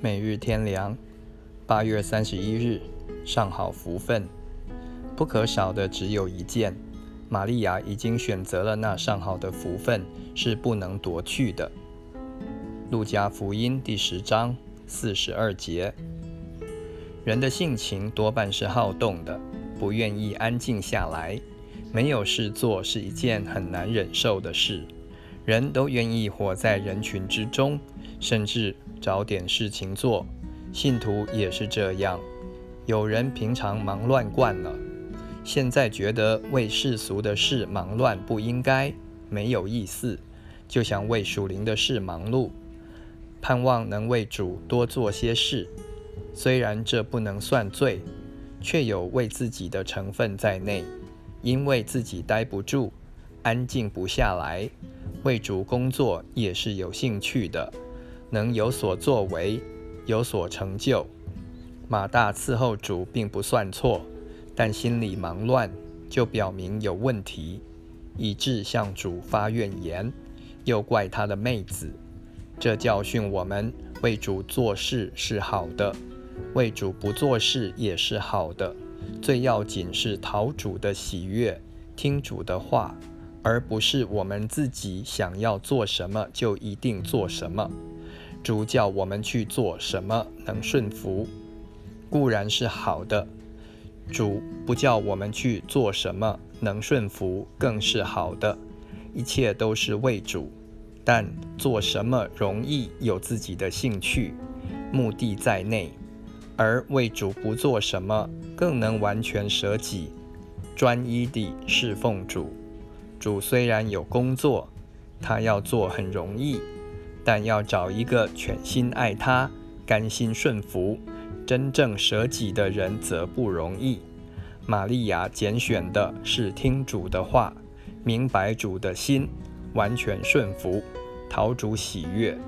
每日天良，八月三十一日，上好福分，不可少的只有一件。玛利亚已经选择了那上好的福分，是不能夺去的。路加福音第十章四十二节。人的性情多半是好动的，不愿意安静下来，没有事做是一件很难忍受的事。人都愿意活在人群之中，甚至找点事情做。信徒也是这样。有人平常忙乱惯了，现在觉得为世俗的事忙乱不应该，没有意思，就想为属灵的事忙碌，盼望能为主多做些事。虽然这不能算罪，却有为自己的成分在内，因为自己待不住，安静不下来。为主工作也是有兴趣的，能有所作为，有所成就。马大伺候主并不算错，但心里忙乱，就表明有问题，以致向主发怨言，又怪他的妹子。这教训我们：为主做事是好的，为主不做事也是好的。最要紧是讨主的喜悦，听主的话。而不是我们自己想要做什么就一定做什么。主叫我们去做什么能顺服，固然是好的；主不叫我们去做什么能顺服，更是好的。一切都是为主，但做什么容易有自己的兴趣、目的在内；而为主不做什么，更能完全舍己，专一地侍奉主。主虽然有工作，他要做很容易，但要找一个全心爱他、甘心顺服、真正舍己的人则不容易。玛利亚拣选的是听主的话，明白主的心，完全顺服，讨主喜悦。